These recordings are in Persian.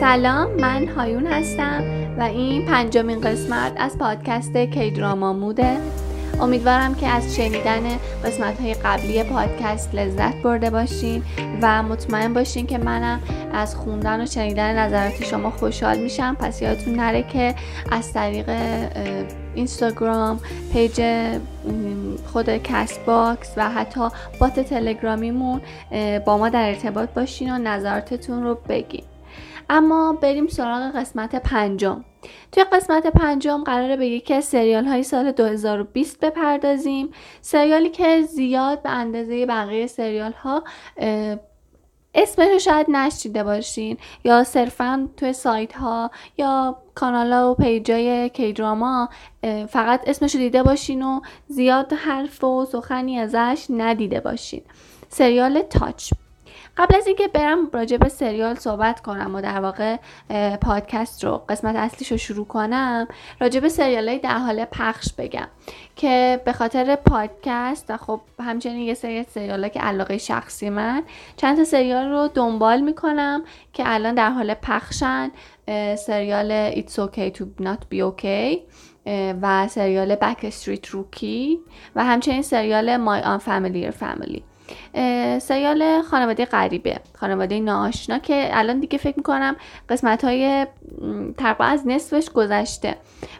سلام من هایون هستم و این پنجمین قسمت از پادکست K-Drama Mood ه. امیدوارم که از شنیدن قسمت های قبلی پادکست لذت برده باشین و مطمئن باشین که منم از خوندن و شنیدن نظرات شما خوشحال میشم. پس یادتون نره که از طریق اینستاگرام page خود Castbox و حتی bot تلگرامیمون با ما در ارتباط باشین و نظراتتون رو بگین. اما بریم سراغ قسمت پنجم. توی قسمت پنجم قراره به یکی از سریال های سال 2020 بپردازیم. سریالی که زیاد به اندازه بقیه سریال ها اسمش رو شاید نشیده باشین یا صرفا توی سایت ها یا کانال ها و پیج های کیدراما فقط اسمش رو دیده باشین و زیاد حرف و سخنی ازش ندیده باشین. سریال تاچ. قبل از اینکه برم راجع به سریال صحبت کنم و در واقع پادکست رو قسمت اصلیش رو شروع کنم راجع به سریال های در حال پخش بگم که به خاطر پادکست و خب همچنین یه سری سریال که علاقه شخصی من چند تا سریال رو دنبال می‌کنم که الان در حال پخشن. سریال It's Okay to Not Be Okay و سریال Back Street Rookie و همچنین سریال My Unfamiliar Family. سریال خانواده غریبه خانواده ناآشنا که الان دیگه فکر می‌کنم قسمت های تقریبا از نصفش گذشته.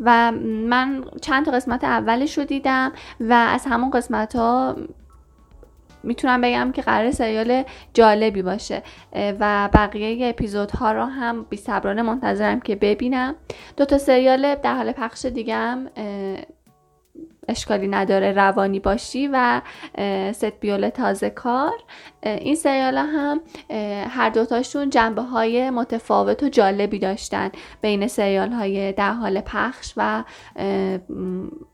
و من چند تا قسمت اولش رو دیدم و از همون قسمت ها می‌تونم بگم که قرار سریال جالبی باشه. و بقیه اپیزودها رو هم بی منتظرم که ببینم. دو تا سریال در حال پخش دیگه هم اشکالی نداره روانی باشی و ست بیول تازه کار. این سریال هم هر دوتاشون جنبه های متفاوت و جالبی داشتن بین سریال های در حال پخش و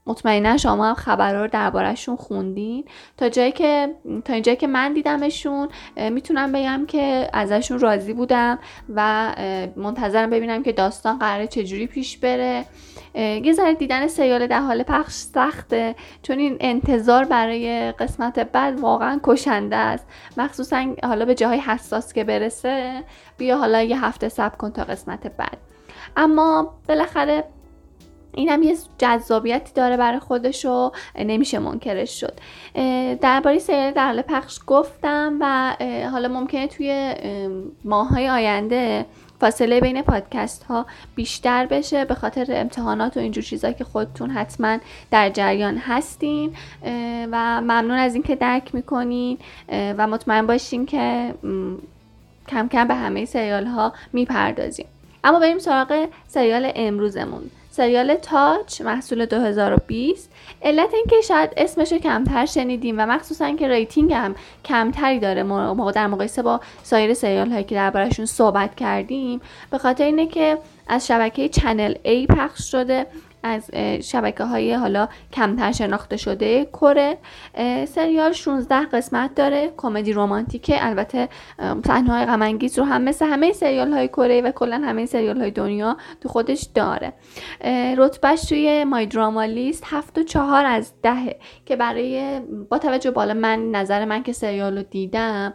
مطمئنا شما هم خبر رو دربارهشون خوندین. تا جایی که تا اینجایی که من دیدمشون می‌تونم بگم که ازشون راضی بودم و منتظرم ببینم که داستان قراره چجوری پیش بره. یه ذره دیدن سریال در حال پخش سخته چون این انتظار برای قسمت بعد واقعا کشنده است. مخصوصا حالا به جاهای حساس که برسه بیا حالا یه هفته صبر کن تا قسمت بعد. اما بالاخره این هم یه جذابیتی داره برای خودش و نمیشه منکرش شد. درباره سریال در حال پخش گفتم و حالا ممکنه توی ماهای آینده فاصله بین پادکست ها بیشتر بشه. به خاطر امتحانات و اینجور چیزا که خودتون حتما در جریان هستین. و ممنون از اینکه درک می‌کنین. و مطمئن باشین که کم کم به همه سریال ها می‌پردازیم. اما بریم سراغ سریال امروزمون. سریال Touch محصول 2020 علت اینکه شاید اسمش رو کمتر شنیدیم و مخصوصا که rating هم کمتری داره. در مقایسه با سایر سریال هایی که دربارهشون صحبت کردیم به خاطر اینه که از شبکه Channel A پخش شده. از شبکه های حالا کمتر شناخته شده کره. سریال 16 قسمت داره. کمدی رومانتیکه البته صحنه های غم رو هم مثل همه سریال های کره و کلا همه سریال های دنیا تو خودش داره. رتبهش توی مای دراما لیست 7 و 4 از دهه که برای با توجه بالا من نظر من که سریال رو دیدم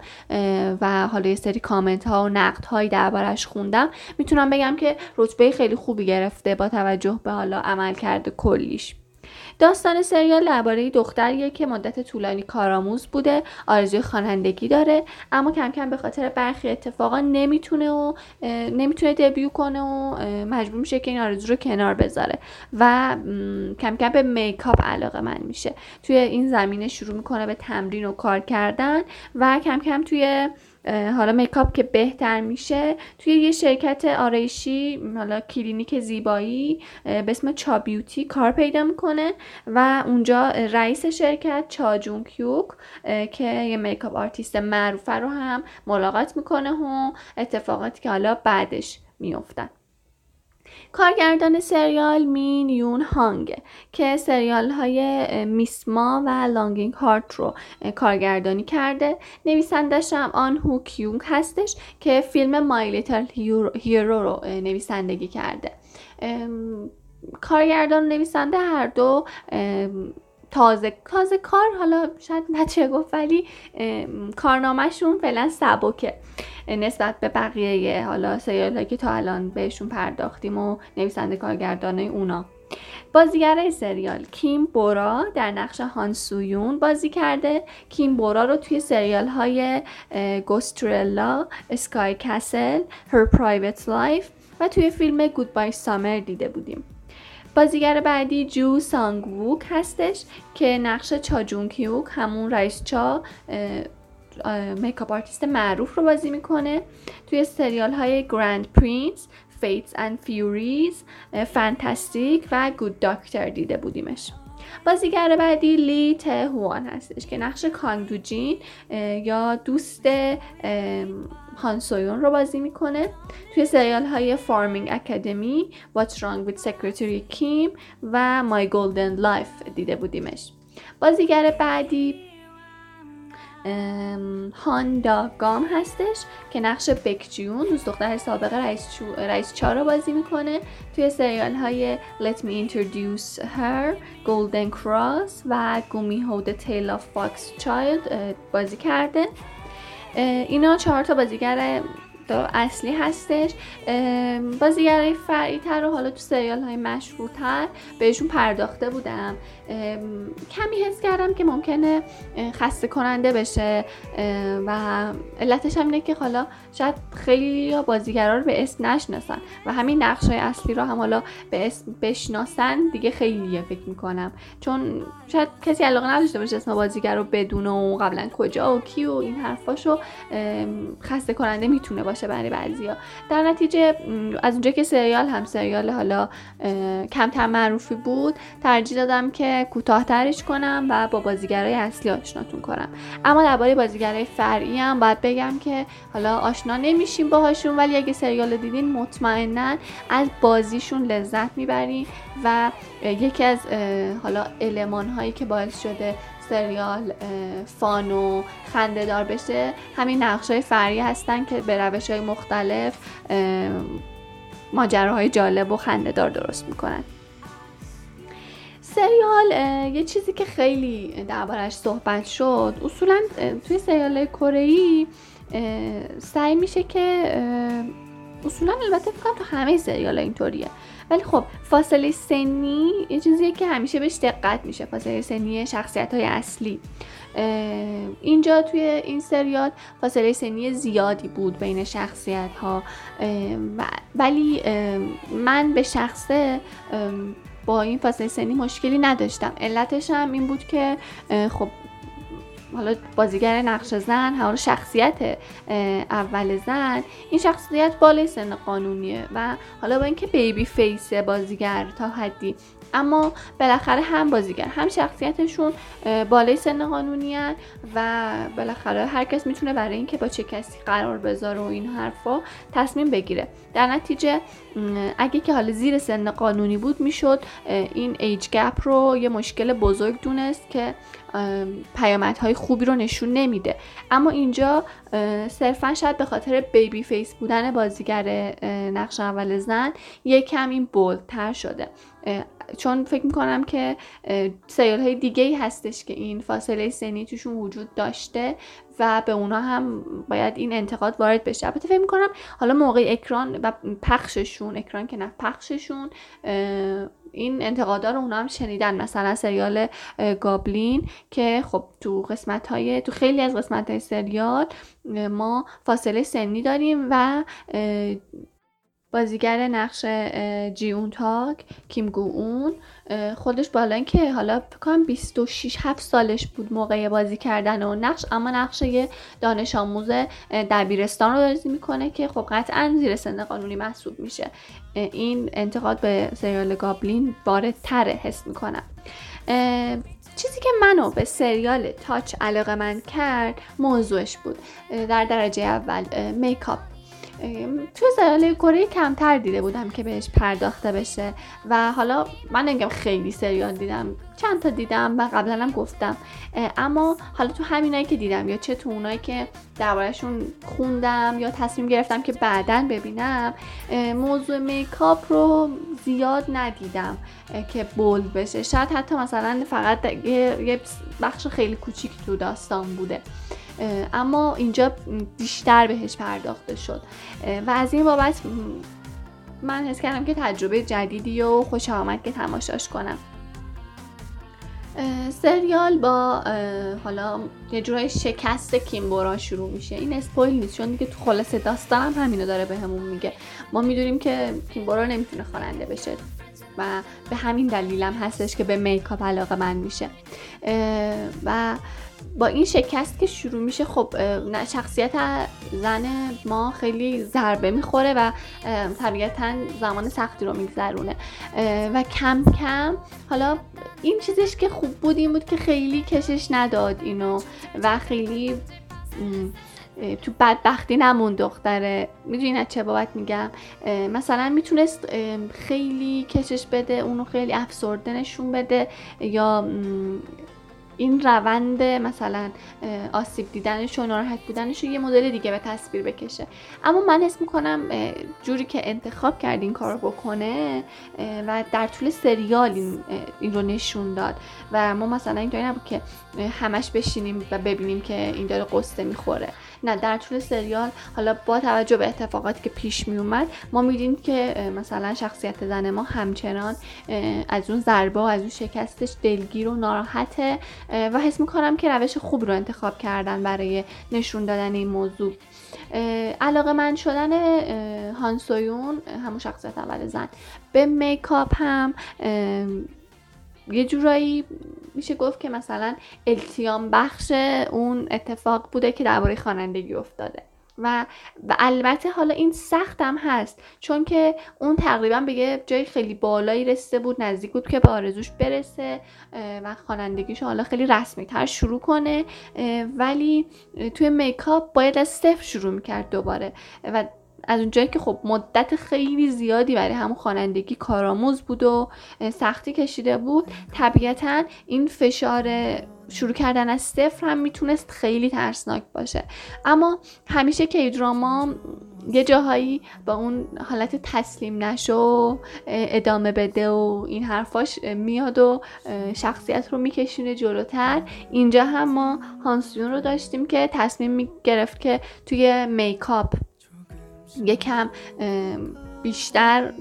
و حالا یه سری کامنت ها و نقد هایی دربارش خوندم می‌تونم بگم که رتبه خیلی خوبی گرفته با توجه به حالا عملکرد کلیش. داستان سریال درباره دختریه که مدت طولانی کارآموز بوده آرزوی خوانندگی داره اما کم کم به خاطر برخی اتفاقا نمی‌تونه و نمی‌تونه debut کنه و مجبور میشه که این آرزو رو کنار بذاره و کم کم به makeup علاقه‌مند میشه. توی این زمینه شروع می‌کنه به تمرین و کار کردن و کم کم توی حالا makeup که بهتر میشه. توی یه شرکت آرایشی حالا کلینیک زیبایی به اسم Cha Beauty کار پیدا می‌کنه و اونجا رئیس شرکت چا جون کیوک که یه makeup artist معروفه رو هم ملاقات می‌کنه و اتفاقاتی که حالا بعدش میفتن کارگردان سریال مین یون هانگ که سریال های Miss Ma و Longing Heart رو کارگردانی کرده. نویسندش هم آن هو کیونگ هستش که فیلم My Little Hero رو نویسندگی کرده. کارگردان و نویسنده هر دو تازه تازه کار حالا شاید نشه گفت ولی کارنامهشون فعلا سبکه. نسبت به بقیه حالا سریالا که تا الان بهشون پرداختیم و نویسنده کارگردانای اونا. بازیگر سریال کیم بورا در نقش هان سویون بازی کرده. کیم بورا رو توی سریال های Ghosderella SKY Castle Her Private Life و توی فیلم Goodbye Summer دیده بودیم. بازیگر بعدی جو سانگ ووک هستش که نقش چا جون کیوک همون رئیس چا makeup artist معروف رو بازی می‌کنه. توی سریال های Grand Prince Fates and Furies Fantastic و Good Doctor دیده بودیمش. بازیگر بعدی لی هوان هستش که نقش کاندوجین یا دوست هانسویون رو بازی می‌کنه. توی سریال های Farming Academy What's Wrong with Secretary Kim و My Golden Life دیده بودیمش. بازیگر بعدی هاندا گام هستش که نقش بکجیون دوست دختر سابقه رئیس, چو... رئیس چا رو بازی می‌کنه. توی سریال های Let Me Introduce Her, Golden Cross و گومی هو The Tale of Fox Child بازی کرده. اینا چهار تا بازیگر اصلی هستش. بازیگرای فرعی تر و حالا تو سریال های مشهورتر بهشون پرداخته بودم. کمی حس کردم که ممکنه خسته کننده بشه. و علتش هم اینه که حالا شاید خیلی بازیگرا رو به اسم نشناسن و همین نقش های اصلی رو هم حالا به اسم بشناسن دیگه خیلیه فکر می‌کنم. چون شاید کسی علاقه نداشته باشه اسم بازیگر رو بدونه و قبلا کجا و کی و این حرفاشو خسته کننده می‌تونه باشه برای بعضیا. در نتیجه از اونجا که سریال هم سریال حالا کمتر معروفی بود ترجیح دادم که کوتاهترش کنم و با بازیگرای اصلی آشناتون کنم. اما درباره بازیگرای فرعی هم باید بگم که حالا آشنا نمیشیم باهاشون ولی اگه سریال دیدین مطمئنا از بازیشون لذت می‌برین و یکی از حالا علمان هایی که باعث شده سریال فان و خنده دار بشه همین نقش های فری هستن که به روش های مختلف ماجراهای جالب و خنده دار درست می‌کنن. سریال یه چیزی که خیلی دربارش صحبت شد اصولا توی سریال کره سعی میشه که اصولا البته فکر تو همه سریال اینطوریه. ولی خب فاصله سنی یه چیزیه که همیشه بهش دقت میشه فاصله سنی شخصیت های اصلی اینجا توی این سریال فاصله سنی زیادی بود بین شخصیت ها ولی من به شخصه با این فاصله سنی مشکلی نداشتم. علتش هم این بود که خب حالا بازیگر نقش زن حالا شخصیت اول زن این شخصیت بالای سن قانونیه و حالا با اینکه بیبی فیس بازیگر تا حدی اما بالاخره هم بازیگر هم شخصیتشون بالای سن قانونی و بالاخره هر کس می‌تونه برای اینکه با چه کسی قرار بذاره و این حرفا تصمیم بگیره. در نتیجه اگه که حالا زیر سن قانونی بود می‌شد این age gap رو یه مشکل بزرگ دونست که پیامدهای خوبی رو نشون نمیده. اما اینجا صرفا شاید به خاطر baby face بودن بازیگر نقش اول زن یک کمی بولتر شده. چون فکر می‌کنم که سیال های دیگه ای هستش که این فاصله سنی توشون وجود داشته. و به اونا هم باید این انتقاد وارد بشه. البته فکر می‌کنم حالا موقع اکران و پخششون اکران که نه پخششون این انتقادا رو اونا هم شنیدن. مثلا سریال گابلین که خب تو قسمت های تو خیلی از قسمت های سریال ما فاصله سنی داریم و بازیگر نقش جیون تاک کیم گو اون خودش بالا که حالا کنم 26 7 سالش بود موقع بازی کردن و نقش اما نقش یه دانش آموز دبیرستان رو بازی می‌کنه که خب قطعا زیر سن قانونی محسوب میشه. این انتقاد به سریال گابلین تره حس می‌کنم. چیزی که منو به سریال تاچ علاقه من کرد موضوعش بود. در درجه اول میکاپ. توی سریال کره کمتر دیده بودم که بهش پرداخته بشه و حالا من نمیگم خیلی سریال دیدم چند تا دیدم و قبلا هم گفتم. اما حالا تو همینایی که دیدم یا چه تو اونایی که دربارهشون خوندم یا تصمیم گرفتم که بعدا ببینم موضوع میکاپ رو زیاد ندیدم که بولد بشه. شاید حتی مثلا فقط یه بخش خیلی کوچیک تو داستان بوده. اما اینجا بیشتر بهش پرداخته شد. و از این بابت من حس کردم که تجربه جدیدی و خوش آمد که تماشاش کنم. سریال با حالا یه جورای شکست کیمبورا شروع میشه. این اسپویل نیست چون دیگه تو خلاصه داستان هم همینو داره بهمون به میگه. ما می‌دونیم که کیمبورا نمی‌تونه خواننده بشه و به همین دلیلم هستش که به میکاپ علاقه من میشه. و با این شکست که شروع میشه خب شخصیت زن ما خیلی ضربه می‌خوره و طبیعتا زمان سختی رو میگذرونه. و کم کم حالا این چیزش که خوب بود این بود که خیلی کشش نداد اینو و خیلی تو بدبختی نمون دختره. می‌دونی از چه بابت میگم؟ مثلا می‌تونست خیلی کشش بده اونو خیلی افسرده نشون بده یا این روند مثلا آسیب دیدنش و ناراحت بودنش رو یه مدل دیگه به تصویر بکشه. اما من حس می‌کنم جوری که انتخاب کرد این کار بکنه و در طول سریال این, این رو نشون داد. و ما مثلا اینطوری نبود که همش بشینیم و ببینیم که این داره قصه می‌خوره. نه در طول سریال حالا با توجه به اتفاقاتی که پیش می اومد ما میدیم که مثلا شخصیت زن ما همچنان از اون ضربه از اون شکستش دلگیر و ناراحته. و حس می‌کنم که روش خوب رو انتخاب کردن برای نشون دادن این موضوع. علاقه من شدن هانسویون همون شخصیت اول زن. به میکاپ هم یه جورایی میشه گفت که مثلا التیام بخش اون اتفاق بوده که درباره خوانندگی افتاده. و, و البته حالا این سخت هم هست چون که اون تقریبا به یه جای خیلی بالایی رسیده بود نزدیک بود که به آرزوش برسه و خوانندگیش حالا خیلی رسمی تر شروع کنه ولی توی میکاپ باید از صفر شروع می‌کرد دوباره. و از اونجایی که خب مدت خیلی زیادی برای همون خوانندگی کارآموز بود و سختی کشیده بود طبیعتا این فشار شروع کردن از صفر هم می‌تونست خیلی ترسناک باشه. اما همیشه که دراما یه جاهایی با اون حالت تسلیم نشو ادامه بده و این حرفاش میاد و شخصیت رو میکشونه جلوتر. اینجا هم ما هانسیون رو داشتیم که تصمیم می‌گرفت که توی میکاپ یکم بیشتر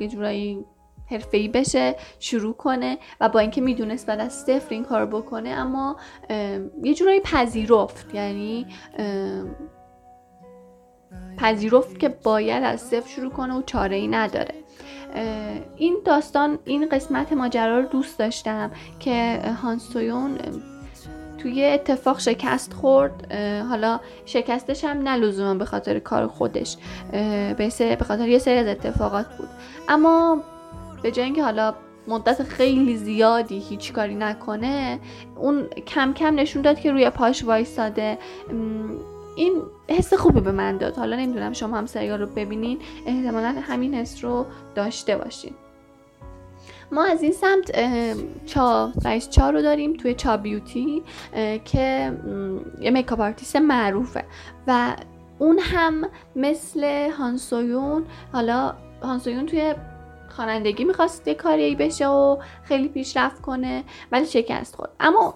یه جورایی حرفه‌ای بشه شروع کنه و با اینکه می‌دونست بعد از صفر این کار بکنه اما یه جورایی پذیرفت. یعنی پذیرفت که باید از صفر شروع کنه و چاره ای نداره این داستان این قسمت ماجرا رو دوست داشتم که هانسویون توی اتفاق شکست خورد. حالا شکستش هم نه به خاطر کار خودش به خاطر یه سری از اتفاقات بود. اما به جای اینکه حالا مدت خیلی زیادی هیچ کاری نکنه اون کم کم نشون داد که روی پاش وایستاده این حس خوبی به من داد. حالا نمی‌دونم شما هم سریال رو ببینین. احتمالا همین حس رو داشته باشین. ما از این سمت چا رئیس چا رو داریم توی چا بیوتی که یه makeup artist معروفه. و اون هم مثل هانسویون حالا هانسویون توی خوانندگی می‌خواست یه کاره‌ای بشه و خیلی پیشرفت کنه ولی شکست خورد. اما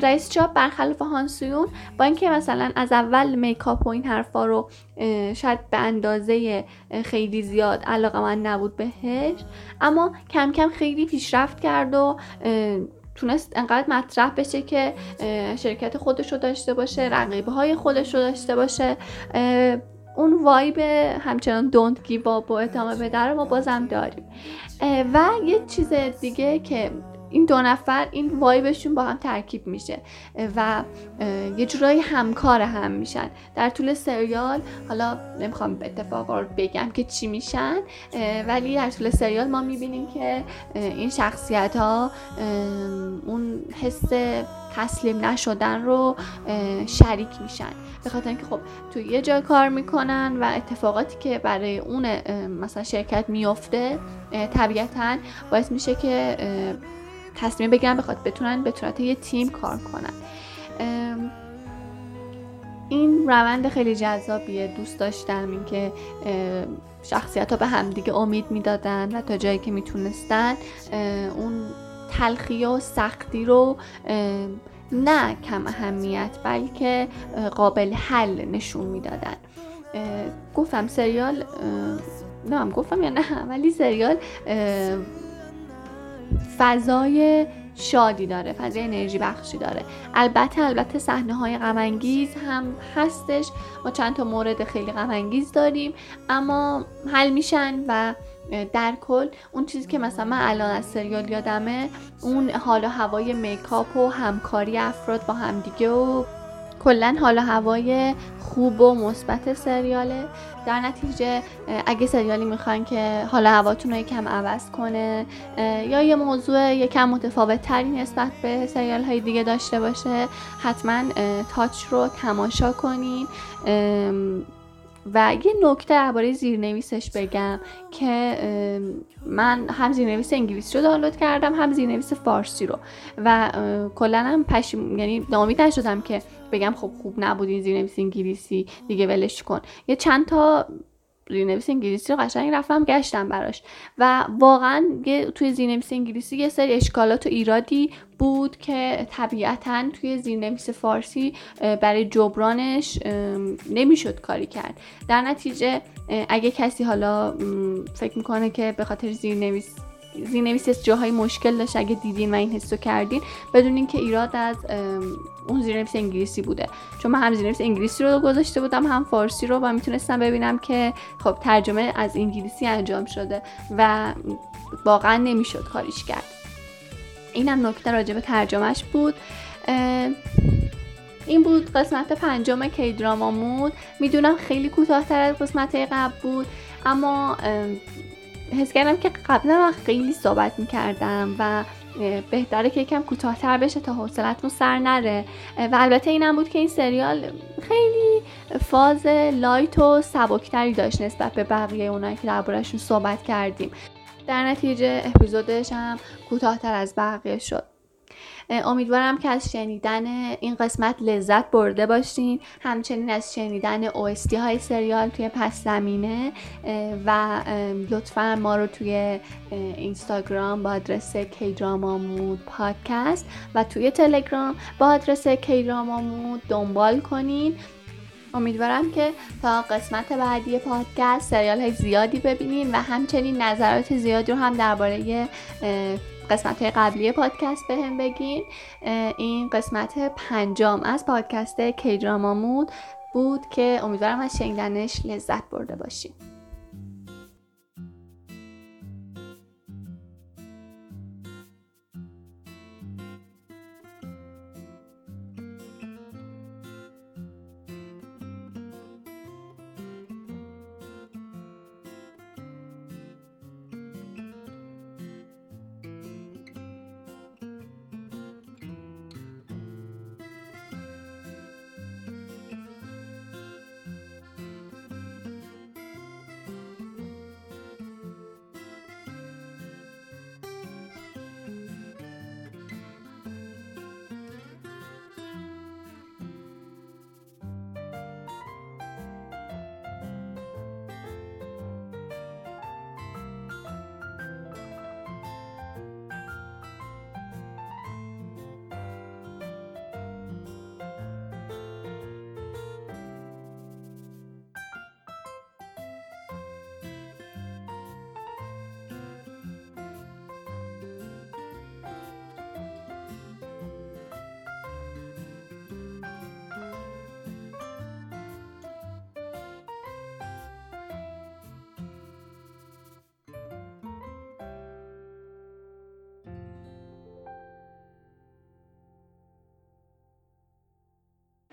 رئیس چا برخلاف هانسویون با اینکه مثلا از اول makeup و این حرفا رو شاید به اندازه خیلی زیاد علاقه‌مند نبود بهش اما کم کم خیلی پیشرفت کرد و تونست انقدر مطرح بشه که شرکت خودش رو داشته باشه رقیبه های خودش رو داشته باشه اون وایب همچنان دونت گیو و ادامه بده رو ما بازم داریم. و یه چیز دیگه که این دو نفر این وایبشون با هم ترکیب میشه و یه جورایی همکار هم میشن. در طول سریال حالا نمی‌خوام اتفاق رو بگم که چی میشن ولی در طول سریال ما می‌بینیم که این شخصیت ها اون حس تسلیم نشدن رو شریک میشن. به خاطر اینکه خب توی یه جای کار می‌کنن و اتفاقاتی که برای اون مثلا شرکت میفته طبیعتا باعث میشه که تصمیم بگیرن بخواد بتونن به صورت یه تیم کار کنن. این روند خیلی جذابیه. دوست داشتم اینکه شخصیت ها به همدیگه امید می‌دادن و تا جایی که می‌تونستن اون تلخی و سختی رو نه کم اهمیت بلکه قابل حل نشون می‌دادن. گفتم سریال نه هم گفتم یا نه ولی سریال فضای شادی داره فضای انرژی بخشی داره. البته البته صحنه های غم هم هستش. ما چند تا مورد خیلی غم داریم اما حل میشن و در کل اون چیزی که مثلا من الان از سریال یادمه اون حال و هوای میکاپ و همکاری افراد با همدیگه و کلا حال و هوای خوب و مثبت سریاله. در نتیجه اگه سریالی می‌خوان که حالا هواتون رو یکم عوض کنه یا یه موضوع یکم متفاوت تری نسبت به سریال های دیگه داشته باشه حتما تاچ رو تماشا کنین. و یه نکته درباره زیرنویسش بگم که من هم زیرنویس انگلیسی رو دانلود کردم هم زیرنویس فارسی رو. و کلا هم پشیم یعنی ناامید نشدم که بگم خب خوب نبود این زیرنویس انگلیسی دیگه ولش کن. یه چند تا زیرنویس انگلیسی رو قشنگ رفتم گشتم براش. و واقعا توی زیرنویس انگلیسی یه سری اشکالات و ایرادی بود که طبیعتا توی زیرنویس فارسی برای جبرانش نمی‌شد کاری کرد. در نتیجه اگه کسی حالا فکر می‌کنه که به خاطر زیرنویس زیرنویس جاهای مشکل داشت. اگه دیدین و این حسو کردین بدونین که ایراد از اون زیرنویس انگلیسی بوده. چون من هم زیرنویس انگلیسی رو گذاشته بودم هم فارسی رو و می‌تونستم ببینم که خب ترجمه از انگلیسی انجام شده و واقعا نمی‌شد کاریش کرد. اینم نکته راجع به ترجمهش بود این بود قسمت پنجم کی دراما می‌دونم خیلی کوتاهتر از قسمت قبل بود اما حس کردم که قبلا من خیلی صحبت می‌کردم و بهتره که یکم کوتاهتر بشه تا حوصلتون سر نره. و البته اینم بود که این سریال خیلی فاز لایت و سبکتری داشت نسبت به بقیه اونایی که دربارهشون صحبت کردیم. در نتیجه اپیزودش هم کوتاهتر از بقیه شد. امیدوارم که از شنیدن این قسمت لذت برده باشین. همچنین از شنیدن OST های سریال توی پس زمینه و لطفا ما رو توی اینستاگرام با آدرس کیدرامامود پادکست و توی تلگرام با آدرس کیدرامامود دنبال کنین. امیدوارم که تا قسمت بعدی پادکست سریال های زیادی ببینین و همچنین نظرات زیادی رو هم درباره قسمت قبلی پادکست به بگین. این قسمت پنجم از پادکست کیدرامامود بود که امیدوارم از شنیدنش لذت برده باشید